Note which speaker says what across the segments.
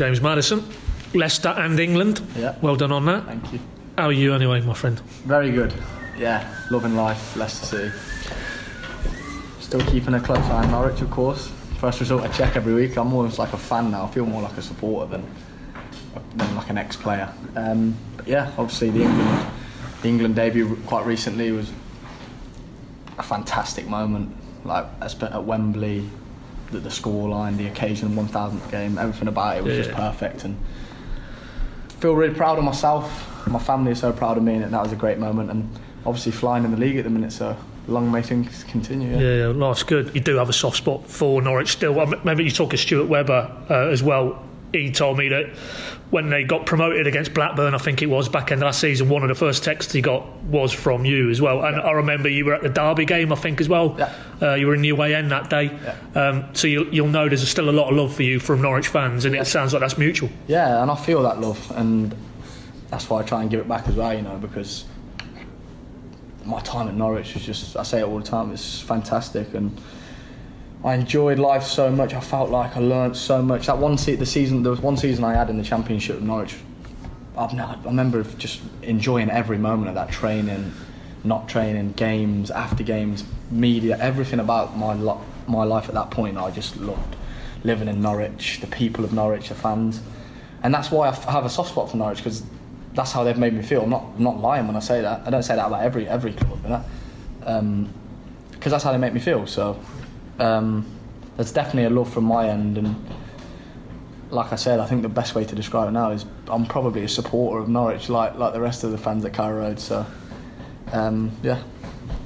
Speaker 1: James Maddison, Leicester and England.
Speaker 2: Yeah.
Speaker 1: Well done on that.
Speaker 2: Thank you.
Speaker 1: How are you anyway, my friend?
Speaker 2: Very good. Yeah, loving life, Leicester City. Still keeping a close eye on Norwich, of course. First result I check every week. I'm almost like a fan now. I feel more like a supporter than than like an ex-player. Um, but yeah, obviously the England the England debut quite recently was a fantastic moment. Like spent at Wembley, the, the scoreline, the occasion, 1000th game, everything about it was
Speaker 1: Yeah.
Speaker 2: just perfect. And feel really proud of myself. My family is so proud of me, and that was a great moment. And obviously flying in the league at the minute, so long may things continue.
Speaker 1: Yeah, yeah, life's good. You do have a soft spot for Norwich still. I remember you talking to Stuart Webber uh, as well. He told me that when they got promoted against Blackburn, I think it was back in last season, one of the first texts he got was from you as well. And I remember you were at the Derby game, I think, as well.
Speaker 2: Yeah.
Speaker 1: Uh, you were in the away end that day. Um, so you, you'll know there's still a lot of love for you from Norwich fans, and it sounds like that's mutual.
Speaker 2: Yeah, and I feel that love, and that's why I try and give it back as well, you know, because my time at Norwich was just, I say it all the time, it's fantastic, and I enjoyed life so much. I felt like I learnt so much. That one se- the season, there was one season I had in the Championship with Norwich. I've I remember just enjoying every moment of that training, not training, games, after games, media, everything about my lo- my life at that point. I just loved living in Norwich, the people of Norwich, the fans, and that's why I have a soft spot for Norwich because that's how they've made me feel. I'm not not lying when I say that. I don't say that about every every club, you know, um, because that's how they make me feel. So um, there's definitely a love from my end, and like I said, I think the best way to describe it now is I'm probably a supporter of Norwich, like like the rest of the fans at Carrow Road. So um, yeah.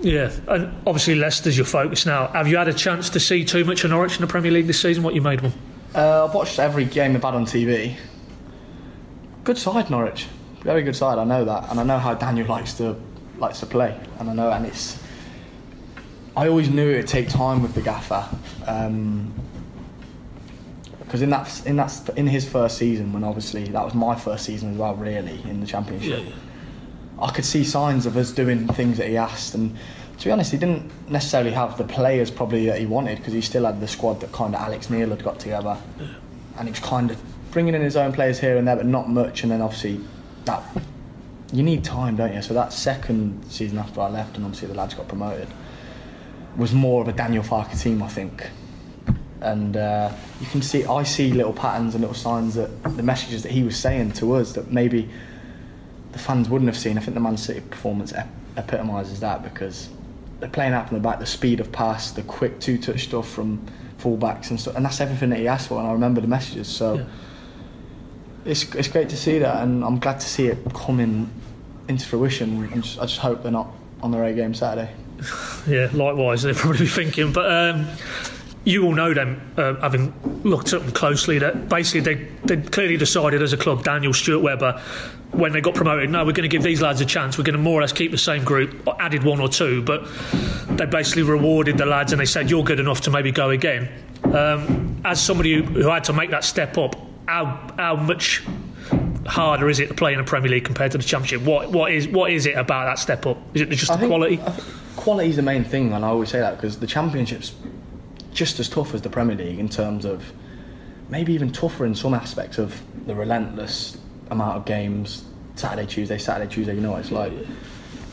Speaker 1: Yeah, and obviously Leicester's your focus now. Have you had a chance to see too much of Norwich in the Premier League this season? What you made of them?
Speaker 2: Uh, I've watched every game they've had on TV. Good side, Norwich. Very good side. I know that, and I know how Daniel likes to likes to play, and I know, and it's. I always knew it'd take time with the gaffer, um, because in that in that in his first season, when obviously that was my first season as well, really in the championship. I could see signs of us doing things that he asked, and to be honest, he didn't necessarily have the players probably that he wanted because he still had the squad that kind of Alex Neil had got together, and he was kind of bringing in his own players here and there, but not much. And then obviously that you need time, don't you? So that second season after I left, and obviously the lads got promoted, was more of a Daniel Farke team, I think. And uh, you can see, I see little patterns and little signs that the messages that he was saying to us that maybe the fans wouldn't have seen. I think the Man City performance ep- epitomises that because they're playing out from the back, the speed of pass, the quick two-touch stuff from fullbacks and stuff, and that's everything that he asked for. And I remember the messages, so
Speaker 1: Yeah.
Speaker 2: it's it's great to see that, and I'm glad to see it coming into fruition. Just, I just hope they're not on their A game Saturday.
Speaker 1: Yeah, likewise, they'll probably be thinking. But um, you all know them, uh, having looked at them closely, that basically they, they clearly decided as a club, Daniel Stuart Webber, when they got promoted, no, we're going to give these lads a chance. We're going to more or less keep the same group, added one or two, but they basically rewarded the lads and they said, you're good enough to maybe go again. Um, as somebody who, who had to make that step up, how, how much harder is it to play in the Premier League compared to the Championship? What, what, is, what is it about that step up? Is it just
Speaker 2: I
Speaker 1: the
Speaker 2: think-
Speaker 1: quality?
Speaker 2: I quality is the main thing, and I always say that because the Championship's just as tough as the Premier League in terms of maybe even tougher in some aspects of the relentless amount of games. Saturday, Tuesday, Saturday, Tuesday. You know what it's like,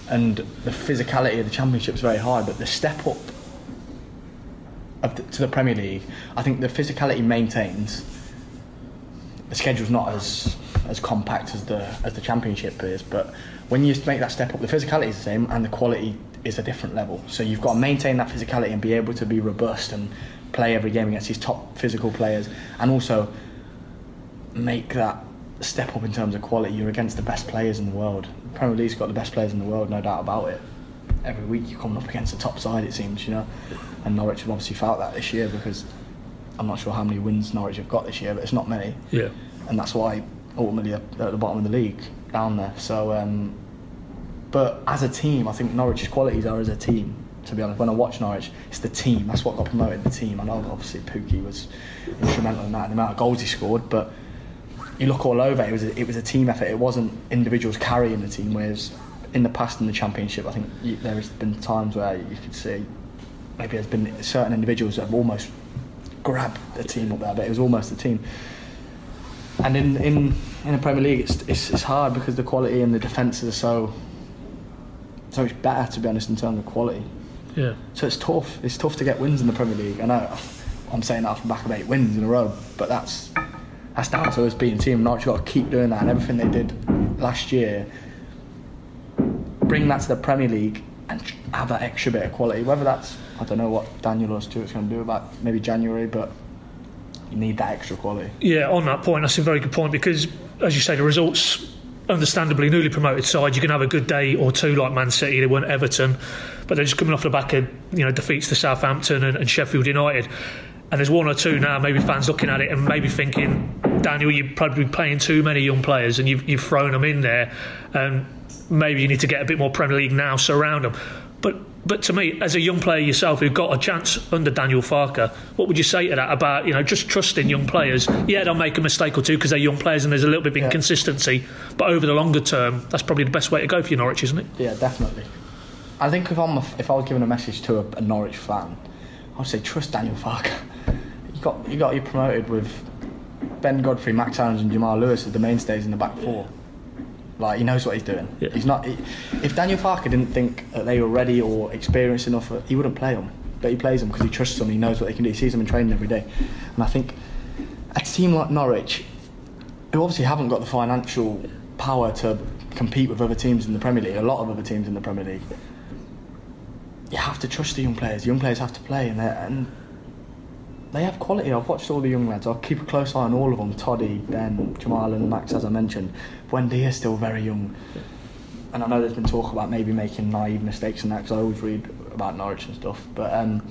Speaker 2: and the physicality of the championship's very high, but the step up the, to the Premier League, I think the physicality maintains. The schedule's not as as compact as the as the Championship is, but when you make that step up, the physicality is the same and the quality is a different level. So you've got to maintain that physicality and be able to be robust and play every game against these top physical players, and also make that step up in terms of quality. You're against the best players in the world. Premier League's got the best players in the world, no doubt about it. Every week you're coming up against the top side, it seems, you know. And Norwich have obviously felt that this year because I'm not sure how many wins Norwich have got this year, but it's not many
Speaker 1: Yeah.
Speaker 2: and that's why ultimately they're at the bottom of the league down there. So, um, but as a team, I think Norwich's qualities are as a team. To be honest, when I watch Norwich, it's the team. That's what got promoted. The team. I know obviously Pukki was instrumental in that, the amount of goals he scored. But you look all over, it was a, it was a team effort. It wasn't individuals carrying the team. Whereas in the past in the Championship, I think you, there has been times where you could see maybe there's been certain individuals that have almost grabbed the team up there, but it was almost the team. And in, in, in the Premier League, it's, it's, it's hard because the quality and the defences are so so much better, to be honest, in terms of quality.
Speaker 1: Yeah.
Speaker 2: So it's tough. It's tough to get wins in the Premier League. I know I'm saying that off the back of eight wins in a row, but that's that's down to us being a team. Norwich got to keep doing that, and everything they did last year, bring that to the Premier League and have that extra bit of quality. Whether that's I don't know what Daniel or Stuart's going to do about maybe January, but you need that extra quality.
Speaker 1: Yeah, on that point, that's a very good point because, as you say, the results, understandably, newly promoted side, you can have a good day or two like Man City, they weren't Everton, but they're just coming off the back of you know defeats to Southampton and, and Sheffield United. And there's one or two now, maybe fans looking at it and maybe thinking, Daniel, you're probably playing too many young players and you've, you've thrown them in there. And maybe you need to get a bit more Premier League now surround them. But but to me, as a young player yourself who got a chance under Daniel Farke, what would you say to that about you know just trusting young players? Yeah, they'll make a mistake or two because they're young players and there's a little bit of inconsistency. But over the longer term, that's probably the best way to go for you, Norwich, isn't it?
Speaker 2: Yeah, definitely. I think if I'm a, if I was giving a message to a, a Norwich fan, I'd say trust Daniel Farke. You got you got you promoted with Ben Godfrey, Max Aarons, and Jamal Lewis as the mainstays in the back four. Like he knows what he's doing.
Speaker 1: Yeah.
Speaker 2: He's not. He, if Daniel Farke didn't think that they were ready or experienced enough, he wouldn't play them. But he plays them because he trusts them. He knows what they can do. He sees them in training every day. And I think a team like Norwich, who obviously haven't got the financial power to compete with other teams in the Premier League, a lot of other teams in the Premier League, you have to trust the young players. The young players have to play, and, and they have quality. I've watched all the young lads. I'll keep a close eye on all of them. Toddy, Ben, Jamal, and Max, as I mentioned. Wendy is still very young, and I know there's been talk about maybe making naive mistakes and that because I always read about Norwich and stuff. But um,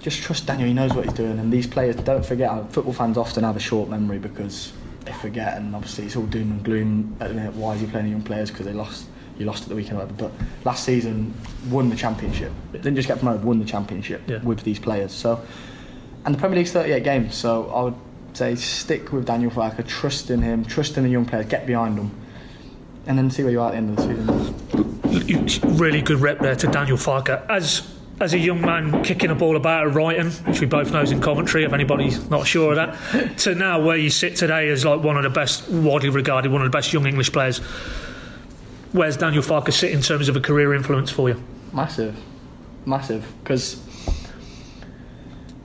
Speaker 2: just trust Daniel. He knows what he's doing, and these players don't forget. uh, Football fans often have a short memory because they forget, and obviously it's all doom and gloom at the minute. Why is he playing the young players? Because they lost. You lost at the weekend, whatever. But last season, won the championship. Didn't just get promoted, won the championship
Speaker 1: Yeah.
Speaker 2: with these players. So, and the Premier League's 38 games. So I would say stick with Daniel Farke, trust in him, trust in the young players, get behind them, and then see where you are at the end of the season.
Speaker 1: Really good rep there to Daniel Farke. As as a young man kicking a ball about at Brighton, which we both know is in Coventry, if anybody's not sure of that, to now where you sit today as like one of the best, widely regarded, one of the best young English players. Where's Daniel Farke sit in terms of a career influence for you?
Speaker 2: Massive, massive. Because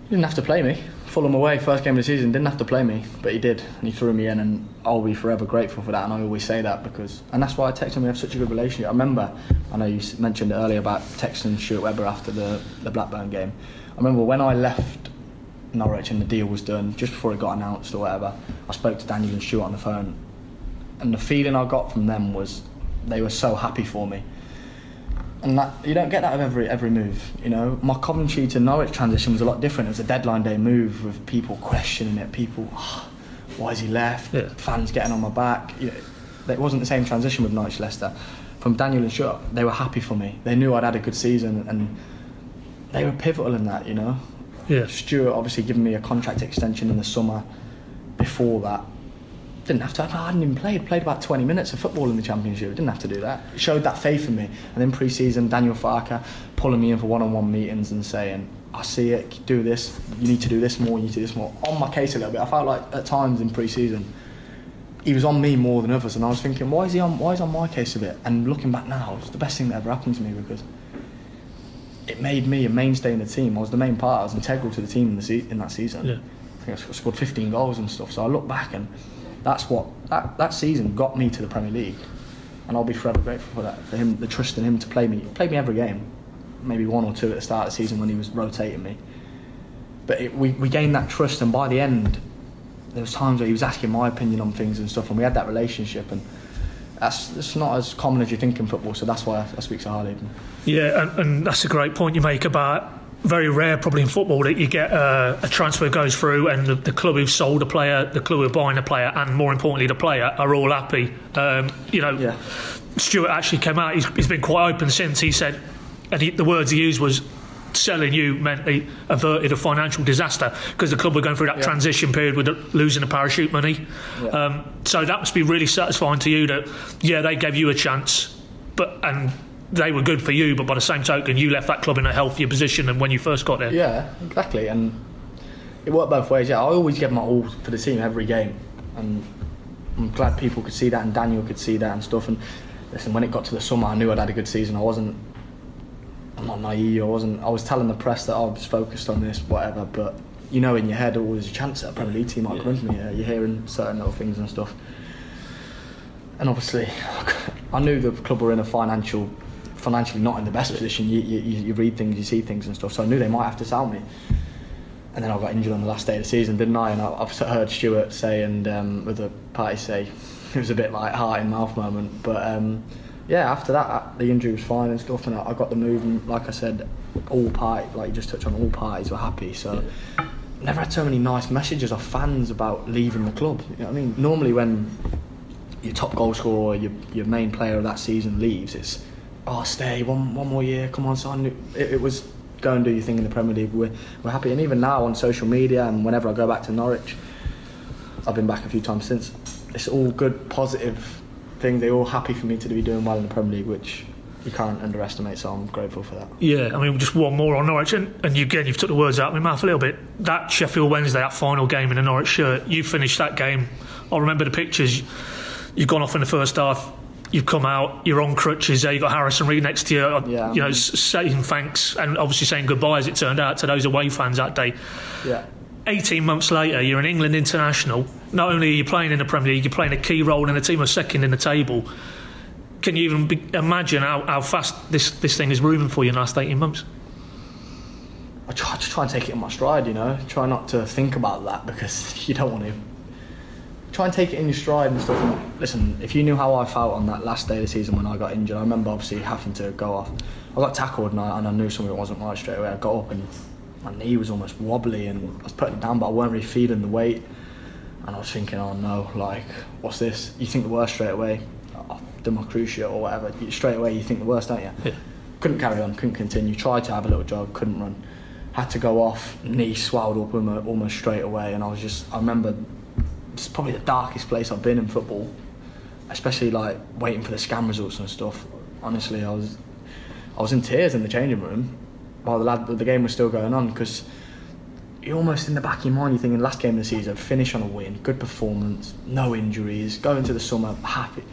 Speaker 2: he didn't have to play me. Fulham away, first game of the season, didn't have to play me, but he did, and he threw me in, and I'll be forever grateful for that. And I always say that because, and that's why I text him. We have such a good relationship. I remember, I know you mentioned earlier about texting Stuart Webber after the the Blackburn game. I remember when I left Norwich and the deal was done, just before it got announced or whatever. I spoke to Daniel and Stuart on the phone, and the feeling I got from them was they were so happy for me and that you don't get that of every every move. You know, my Coventry to Norwich transition was a lot different. It was a deadline day move with people questioning it. People, "Ah, why has he left?
Speaker 1: Yeah.
Speaker 2: Fans getting on my back. You know, it wasn't the same transition with Norwich Leicester. From Daniel and Stuart, they were happy for me. They knew I'd had a good season, and they were pivotal in that. You know,
Speaker 1: Yeah.
Speaker 2: Stuart obviously giving me a contract extension in the summer. Before that, didn't have to. I hadn't even played. Played about 20 minutes of football in the championship. Didn't have to do that. It showed that faith in me. And then pre-season, Daniel Farke pulling me in for one-on-one meetings and saying, "I see it. Do this. You need to do this more. You need to do this more." On my case a little bit. I felt like at times in pre-season, he was on me more than others, and I was thinking, "Why is he on? Why is on my case a bit?" And looking back now, it's the best thing that ever happened to me because it made me a mainstay in the team. I was the main part. I was integral to the team in, the se- in that season.
Speaker 1: Yeah.
Speaker 2: I think I scored 15 goals and stuff. So I look back and that's what that, that season got me to the Premier League, and I'll be forever grateful for that. For him, the trust in him to play me, he played me every game, maybe one or two at the start of the season when he was rotating me. But it, we we gained that trust, and by the end, there was times where he was asking my opinion on things and stuff, and we had that relationship and. That's, that's not as common as you think in football, so that's why I, I speak so highly.
Speaker 1: Yeah, and, and that's a great point you make about very rare, probably in football, that you get uh, a transfer goes through and the, the club who've sold a player, the club who are buying a player, and more importantly, the player are all happy. Um, you know,
Speaker 2: Yeah.
Speaker 1: Stuart actually came out. He's, he's been quite open since. He said, and he, the words he used was. Selling you meant they averted a financial disaster because the club were going through that
Speaker 2: Yeah.
Speaker 1: transition period with the, losing the parachute money.
Speaker 2: Yeah.
Speaker 1: Um, so that must be really satisfying to you that yeah they gave you a chance, but and they were good for you, but by the same token you left that club in a healthier position than when you first got there.
Speaker 2: Yeah, exactly. And it worked both ways. Yeah, I always give my all for the team every game, and I'm glad people could see that and Daniel could see that and stuff. And listen, when it got to the summer, I knew I'd had a good season. I wasn't. I'm not naive. I wasn't. I was telling the press that I was focused on this, whatever. But you know, in your head, always a chance that a Premier League team might come into me. You're hearing certain little things and stuff. And obviously, I knew the club were in a financial, financially not in the best position. You, you, you read things, you see things and stuff. So I knew they might have to sell me. And then I got injured on the last day of the season, didn't I? And I, I've heard Stuart say and um, with the party say it was a bit like heart in mouth moment. But um, yeah, after that, the injury was fine and stuff, and I, I got the move. And like I said, all parties, like you just touched on, all parties were happy. So. Never had so many nice messages of fans about leaving the club. You know what I mean? Normally, when your top goal scorer or your, your main player of that season leaves, it's oh stay one one more year, come on son. It, it was go and do your thing in the Premier League. We're, we're happy, and even now on social media and whenever I go back to Norwich, I've been back a few times since. It's all good, positive thing. They're all happy for me to be doing well in the Premier League, which you can't underestimate. So I'm grateful for that.
Speaker 1: Yeah, I mean, just one more on Norwich, and, and you, again, you've took the words out of my mouth a little bit. That Sheffield Wednesday, that final game in the Norwich shirt, you finished that game. I remember the pictures you've gone off in the first half. You've come out. You're on crutches. There, you've got Harrison Reed next to you. Uh,
Speaker 2: Yeah.
Speaker 1: You know, saying thanks and obviously saying goodbye as it turned out to those away fans that day.
Speaker 2: Yeah.
Speaker 1: 18 months later, you're an England international. Not only are you playing in the Premier League, you're playing a key role in a team of second in the table. Can you even be, imagine how, how fast this, this thing is moving for you in the last 18 months?
Speaker 2: I try to try and take it in my stride, you know. Try not to think about that because you don't want to. Try and take it in your stride and stuff. Listen, if you knew how I felt on that last day of the season when I got injured, I remember obviously having to go off. I got tackled and I, and I knew something wasn't right straight away. I got up and my knee was almost wobbly and I was putting it down, but I weren't really feeling the weight. And I was thinking, oh no, like, what's this? You think the worst straight away. I've done my cruciate or whatever. Straight away, you think the worst, don't you?
Speaker 1: Yeah.
Speaker 2: couldn't carry on, couldn't continue. Tried to have a little jog, couldn't run. Had to go off. Knee swelled up almost straight away, and I was just. I remember it's probably the darkest place I've been in football, especially like waiting for the scan results and stuff. Honestly, I was. I was in tears in the changing room while the lad, the game was still going on because you're almost in the back of your mind. You're thinking last game of the season, finish on a win, good performance, no injuries, go into the summer happy,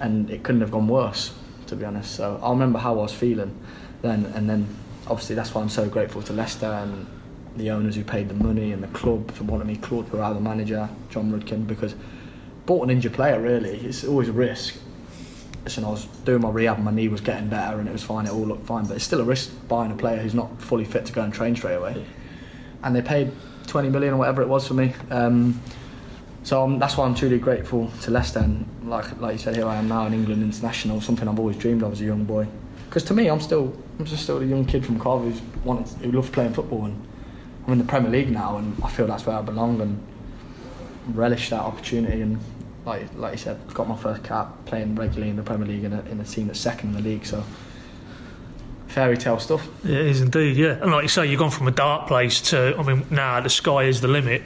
Speaker 2: and it couldn't have gone worse, to be honest. So I remember how I was feeling then, and then obviously that's why I'm so grateful to Leicester and the owners who paid the money and the club for wanting me, Claude Puel, the manager, John Rudkin, because bought an injured player really. It's always a risk. Listen, I was doing my rehab, and my knee was getting better, and it was fine. It all looked fine, but it's still a risk buying a player who's not fully fit to go and train straight away. And they paid 20 million or whatever it was for me. Um, so that's why I'm truly grateful to Leicester. And like like you said, here I am now in England international, something I've always dreamed of as a young boy. Because to me, I'm still I'm just still a young kid from Cov who's wanted who loved playing football, and I'm in the Premier League now, and I feel that's where I belong and relish that opportunity. And like like you said, got my first cap playing regularly in the Premier League in a, in a team that's second in the league. So fairy tale stuff.
Speaker 1: It is indeed, yeah. And like you say, you've gone from a dark place to, I mean, now the sky is the limit.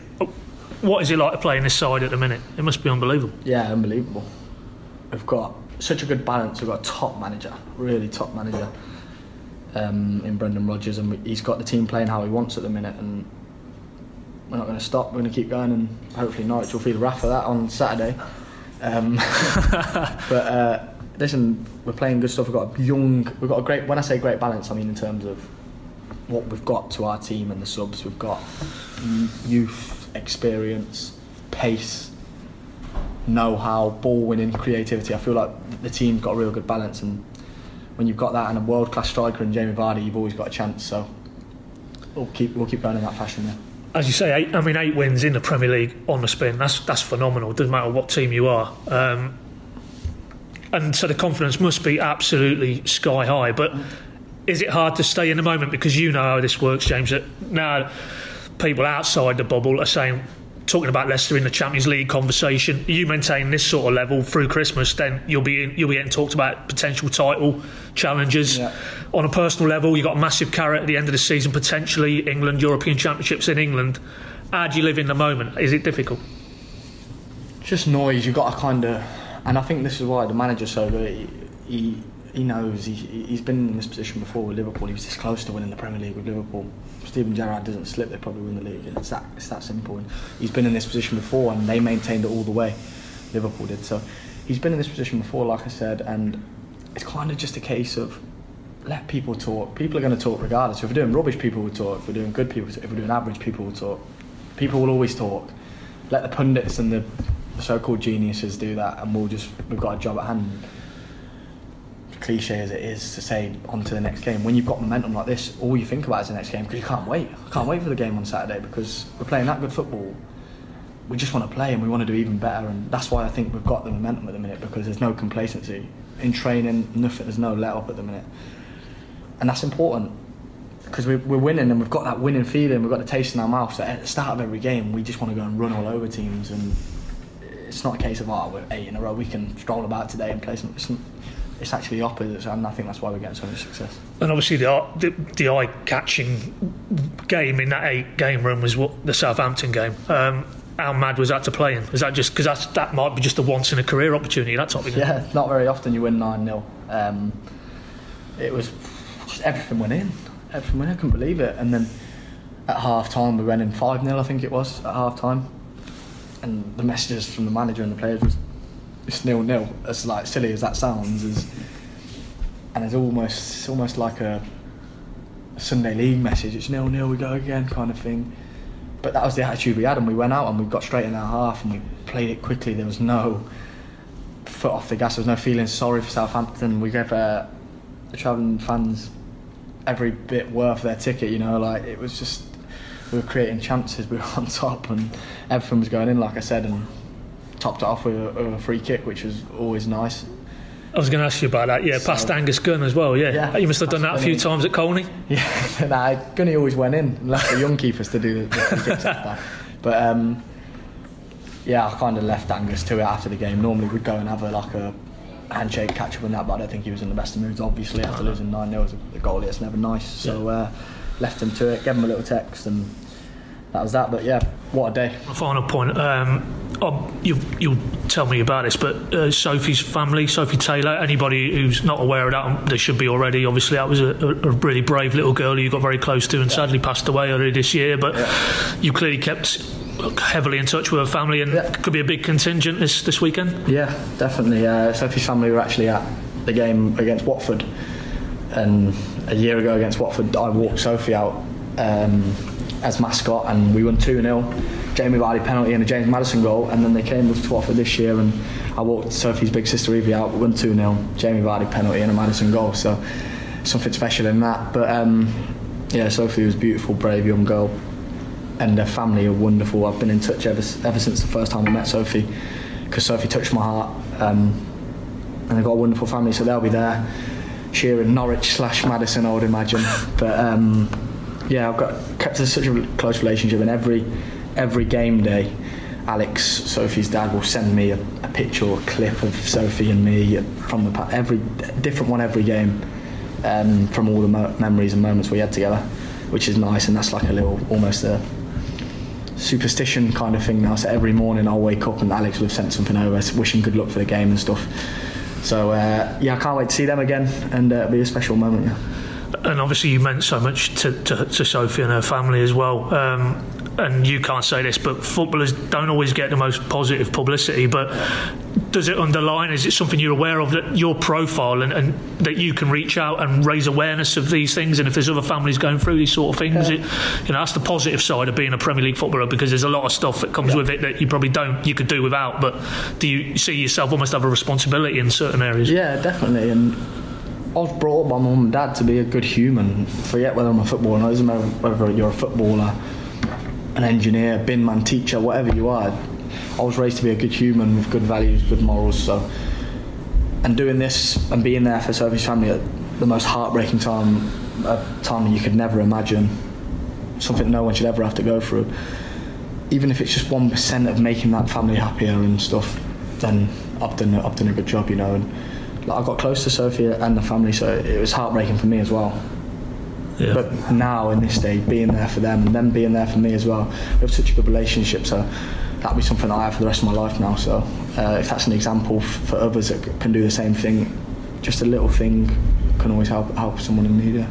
Speaker 1: What is it like to play in this side at the minute? It must be unbelievable.
Speaker 2: Yeah, unbelievable. We've got such a good balance. We've got a top manager, really top manager, um, in Brendan Rodgers, and he's got the team playing how he wants at the minute. And we're not going to stop. We're going to keep going, and hopefully Norwich will feel the wrath of that on Saturday. Um, but uh, listen, we're playing good stuff. We've got a young. We've got a great. When I say great balance, I mean in terms of what we've got to our team and the subs. We've got youth, experience, pace know-how, ball winning, creativity. I feel like the team's got a real good balance, and when you've got that and a world-class striker in Jamie Vardy, you've always got a chance. So we'll keep we'll keep going in that fashion. there.
Speaker 1: As you say, eight, I mean, eight wins in the Premier League on the spin. That's that's phenomenal. Doesn't matter what team you are. Um, and so the confidence must be absolutely sky high. But is it hard to stay in the moment because you know how this works, James? That now people outside the bubble are saying, talking about Leicester in the Champions League conversation. You maintain this sort of level through Christmas, then you'll be in, you'll be getting talked about potential title challenges.
Speaker 2: Yeah.
Speaker 1: On a personal level, you've got a massive carrot at the end of the season, potentially England European Championships in England. How do you live in the moment? Is it difficult?
Speaker 2: just noise. You've got to kind of, and I think this is why the manager's so good. He he, he knows he, he's been in this position before with Liverpool. He was this close to winning the Premier League with Liverpool. If Steven Gerrard doesn't slip, they probably win the league. It's that it's that simple. And he's been in this position before, and they maintained it all the way. Liverpool did. So he's been in this position before, like I said, and it's kind of just a case of let people talk. People are going to talk regardless. If we're doing rubbish, people will talk. If we're doing good, people. Talk. If we're doing average, people will talk. People will always talk. Let the pundits and the so-called geniuses do that, and we'll just we've got a job at hand. Cliche as it is to say on to the next game. When you've got momentum like this, all you think about is the next game because you can't wait. I can't wait for the game on Saturday because we're playing that good football. We just want to play and we want to do even better, and that's why I think we've got the momentum at the minute because there's no complacency in training. Nothing. There's no let up at the minute and that's important because we're, winning and we've got that winning feeling, we've got the taste in our mouth. At the start of every game, we just want to go and run all over teams, and it's not a case of oh we're eight in a row, we can stroll about today and play some. It's, it's actually the opposite, and I think that's why we're getting so much success.
Speaker 1: And obviously, the the, the eye-catching game in that eight-game run was what the Southampton game. Um, how mad was that to play in? Is that just because that might be just a once in a career opportunity? That type of game.
Speaker 2: Yeah, not very often you win nine 0 um, It was just everything went in. Everything went in. I couldn't believe it. And then at half time, we went in 5 0, I think it was, at half time. And the messages from the manager and the players was it's nil nil. As like silly as that sounds, is and it's almost almost like a, Sunday league message. It's nil nil, we go again, kind of thing. But that was the attitude we had, and we went out and we got straight in our half and we played it quickly. There was no foot off the gas. There was no feeling sorry for Southampton. We gave uh, the travelling fans every bit worth their ticket. You know, like it was just we were creating chances. We were on top, and everything was going in. Like I said, and topped it off with a, a free kick, which was always nice.
Speaker 1: I was going to ask you about that. Yeah, so, past Angus Gunn as well. Yeah, yeah you must have done that a few times at Colney.
Speaker 2: Yeah, nah, Gunny always went in. and Left the young keepers to do the, the. But um, yeah, I kind of left Angus to it after the game. Normally we'd go and have a, like a handshake, catch up and that, but I don't think he was in the best of moods. Obviously, after losing nine 0 as a goalie, it's never nice. So uh, left him to it, gave him a little text, and that was that. But yeah, what a day.
Speaker 1: A final point. Um, oh, you you'll tell me about this, but uh, Sophie's family, Sophie Taylor. Anybody who's not aware of that, um, they should be already. Obviously, that was a, a really brave little girl who you got very close to, and yeah. sadly passed away earlier this year. But yeah. you clearly kept heavily in touch with her family and yeah. could be a big contingent this, this weekend?
Speaker 2: Yeah, definitely. Uh, Sophie's family were actually at the game against Watford, and a year ago against Watford, I walked Sophie out um, as mascot, and we won 2 0. Jamie Vardy penalty and a James Maddison goal, and then they came with Watford this year, and I walked Sophie's big sister Evie out, won 2 0. Jamie Vardy penalty and a Maddison goal, so something special in that. But um, yeah, Sophie was a beautiful, brave young girl and their family are wonderful. I've been in touch ever ever since the first time I met Sophie, because Sophie touched my heart, um, and they've got a wonderful family, so they'll be there cheering Norwich slash Maddison, I would imagine. But um, yeah, I've got kept such a close relationship, and every every game day. Alex, Sophie's dad, will send me a, a picture or a clip of Sophie and me from the every different one every game, um, from all the mo- memories and moments we had together, which is nice, and that's like a little almost a superstition kind of thing now. So every morning I'll wake up and Alex will have sent something over, wishing good luck for the game and stuff. So uh, yeah, I can't wait to see them again, and uh, it'll be a special moment. Yeah.
Speaker 1: And obviously, you meant so much to, to, to Sophie and her family as well. Um, and you can't say this, but footballers don't always get the most positive publicity. But does it underline? Is it something you're aware of that your profile and, and that you can reach out and raise awareness of these things? And if there's other families going through these sort of things, yeah. it, you know that's the positive side of being a Premier League footballer because there's a lot of stuff that comes yeah. with it that you probably don't you could do without. But do you see yourself almost have a responsibility in certain areas?
Speaker 2: Yeah, definitely. And I was brought up by my mum and dad to be a good human. Forget whether I'm a footballer, it doesn't matter whether you're a footballer an engineer, bin man, teacher, whatever you are. I was raised to be a good human with good values, good morals. So, and doing this and being there for Sophie's family at the most heartbreaking time, a time you could never imagine, something no one should ever have to go through. Even if it's just one percent of making that family happier and stuff, then I've done I've done a good job, you know. And like, I got close to Sophia and the family, so it was heartbreaking for me as well. Yeah. But now in this day, being there for them and them being there for me as well, we have such a good relationship. So that'll be something I have for the rest of my life now. So uh, if that's an example for others that can do the same thing, just a little thing can always help help someone in need.